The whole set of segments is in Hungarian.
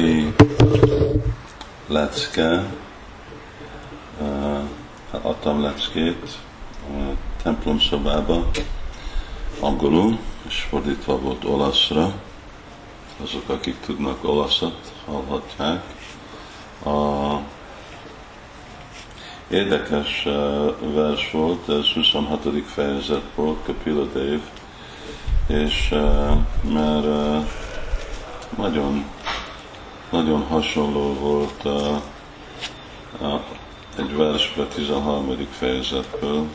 mai lecke, hát adtam leckét a templom szobába, angolul, és fordítva volt olaszra. Azok, akik tudnak olaszat, hallhatják. A érdekes vers volt, ez 26. fejezet volt, Kapila Dev, és mert nagyon, nagyon hasonló volt a, a, egy versbe 13. fejezetből,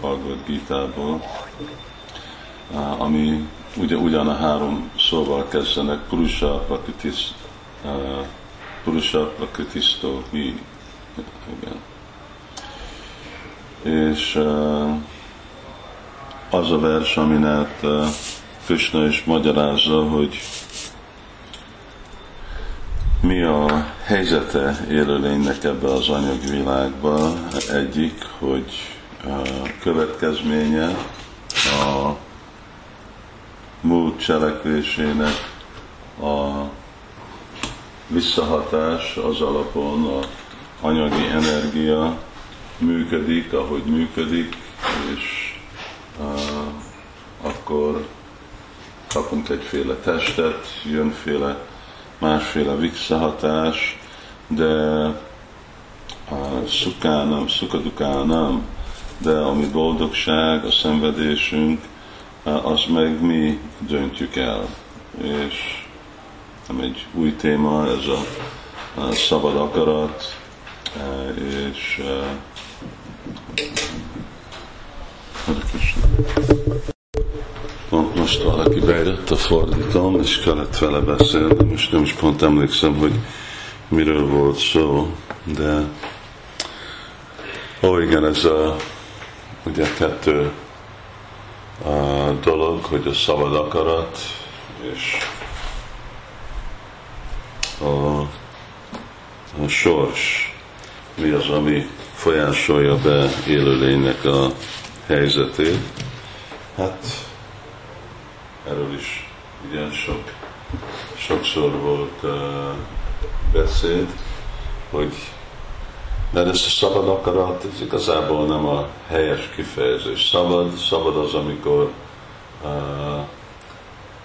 Bhagavad Gita-ból, ami ugye ugyan a három szóval kezdenek, Purusha Prakritis, Purusha Prakritisto mi, igen. És az a vers, aminek Krishna is magyarázza, hogy mi a helyzete élőlénynek ebbe az anyagi világba. Egyik, hogy a következménye a múlt cselekvésének a visszahatás az alapon a anyagi energia működik, ahogy működik, és uh, akkor kapunk egyféle testet, jönféle másféle visszahatás, de a szukánam, szukadukánam, de ami boldogság, a szenvedésünk, az meg mi döntjük el. És nem egy új téma, ez a, a szabad akarat, és Pont most valaki bejött a fordítom, és kellett vele beszélni, most nem is pont emlékszem, hogy miről volt szó, de ó igen, ez a ugye kettő a dolog, hogy a szabad akarat, és a, a sors, mi az, ami folyásolja be élőlénynek a helyzetét. Hát erről is igen sok, sokszor volt uh, beszéd, hogy de ez a szabad akarat, ez igazából nem a helyes kifejezés. Szabad, szabad az, amikor uh,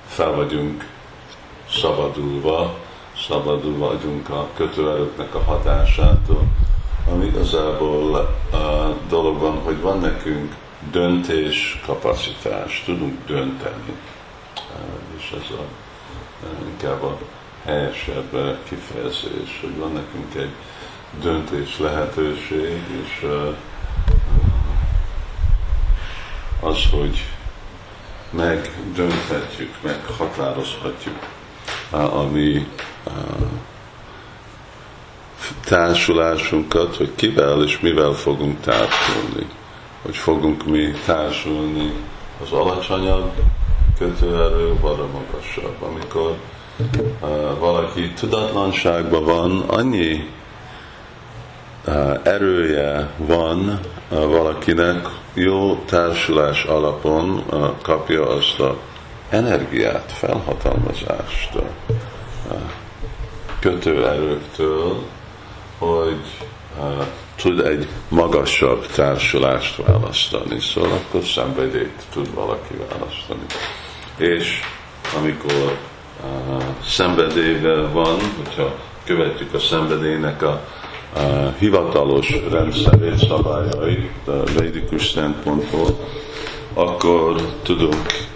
fel vagyunk szabadulva, szabadul vagyunk a kötőerőknek a hatásától, ami igazából a dolog van, hogy van nekünk döntés kapacitás, tudunk dönteni. És ez a, inkább a helyesebb kifejezés, hogy van nekünk egy döntés lehetőség, és az, hogy megdönthetjük, meghatározhatjuk a mi társulásunkat, hogy kivel és mivel fogunk társulni. Hogy fogunk mi társulni az alacsonyabb kötőerő, vagy a magasabb. Amikor uh, valaki tudatlanságban van, annyi uh, erője van uh, valakinek, jó társulás alapon kapja azt a energiát, felhatalmazást kötőerőktől, hogy tud egy magasabb társulást választani, szóval akkor szenvedélyt tud valaki választani. És amikor uh, szenvedélyvel van, hogyha követjük a szenvedélynek a uh, hivatalos rendszerét, szabályait, a védikus szempontból, akkor tudunk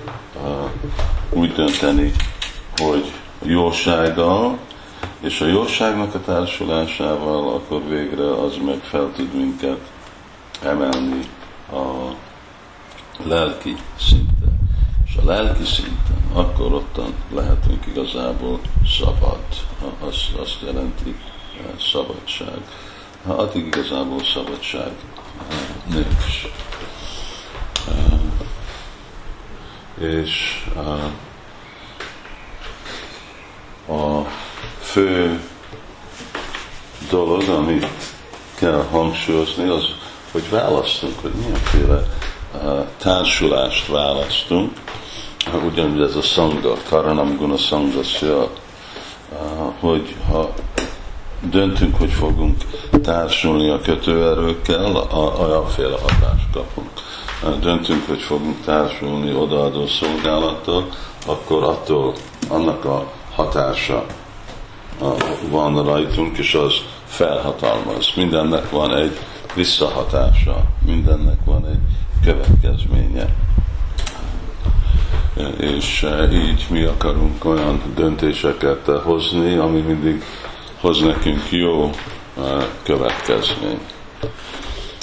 úgy dönteni, hogy jósággal, és a jóságnak a társulásával akkor végre az meg fel tud minket emelni a lelki szinten. És a lelki szinten akkor ottan lehetünk igazából szabad. Az, azt jelenti eh, szabadság. Addig igazából szabadság eh, nincs. Eh, és a fő dolog, amit kell hangsúlyozni, az, hogy választunk, hogy milyenféle társulást választunk. Ugyanúgy ez a szanga, Karanam Guna Sangasya, hogy ha döntünk, hogy fogunk társulni a kötőerőkkel, olyanféle hatást kapunk. Döntünk, hogy fogunk társulni odaadó szolgálattal, akkor attól annak a hatása van rajtunk, és az felhatalmaz. Mindennek van egy visszahatása, mindennek van egy következménye. És így mi akarunk olyan döntéseket hozni, ami mindig hoz nekünk jó következmény.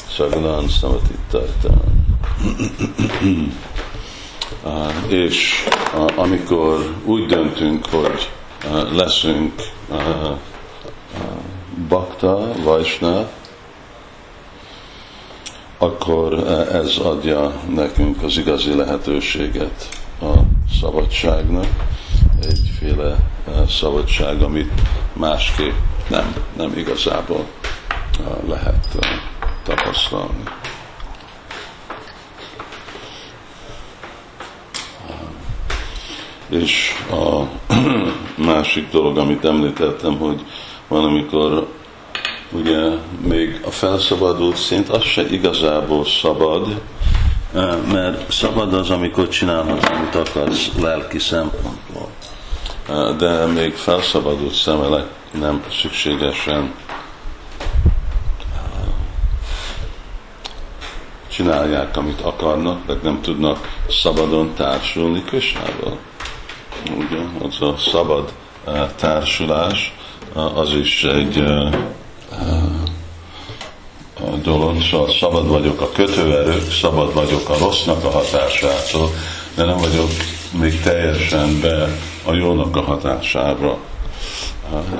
Saganán Samatittartán. És amikor úgy döntünk, hogy leszünk bakta, vajsna, akkor ez adja nekünk az igazi lehetőséget a szabadságnak, egyféle szabadság, amit másképp nem, nem igazából lehet tapasztalni. És a másik dolog, amit említettem, hogy van, amikor ugye még a felszabadult szint, az se igazából szabad, mert szabad az, amikor csinálhatsz, amit akarsz lelki szempontból. De még felszabadult szemelek nem szükségesen csinálják, amit akarnak, meg nem tudnak szabadon társulni Kösnával. Ugye, az a szabad társulás, az is egy szóval szabad vagyok a kötőerők, szabad vagyok a rossznak a hatásától, de nem vagyok még teljesen be a jónak a hatására.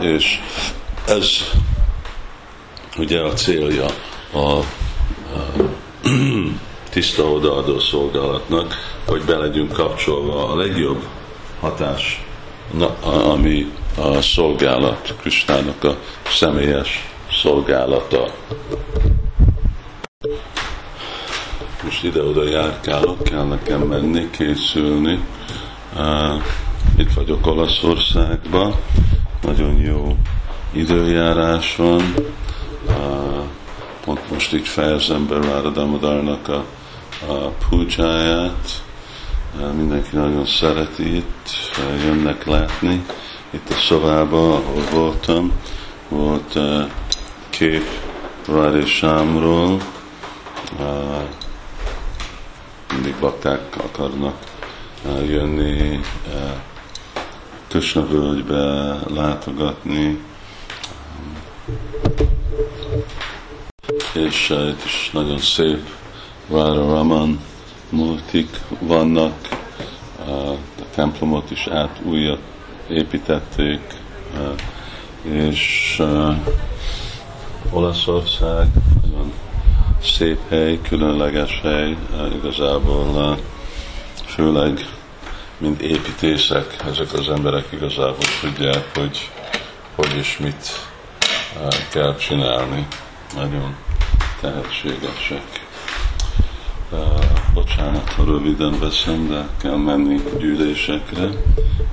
És ez ugye a célja a, a tiszta odaadó szolgálatnak, hogy be legyünk kapcsolva a legjobb hatás, ami a szolgálat, Kristának a személyes szolgálata. Ide-oda járkálok, kell nekem menni, készülni. Itt vagyok Olaszországban, nagyon jó időjárás van. Pont most így fejezem be Váradamadárnak a, a. Uh, mindenki nagyon szereti itt, jönnek látni. Itt a szobában, ahol voltam, volt kép Rádi Sámról, mindig bakták akarnak jönni Kösna völgybe látogatni, és itt is nagyon szép Ráda Raman multik vannak, a templomot is át újat építették, és Olaszország szép hely, különleges hely, igazából főleg mint építészek, ezek az emberek igazából tudják, hogy hogy és mit kell csinálni. Nagyon tehetségesek. Bocsánat, ha röviden veszem, de kell menni gyűlésekre,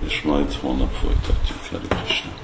és majd holnap folytatjuk. Hare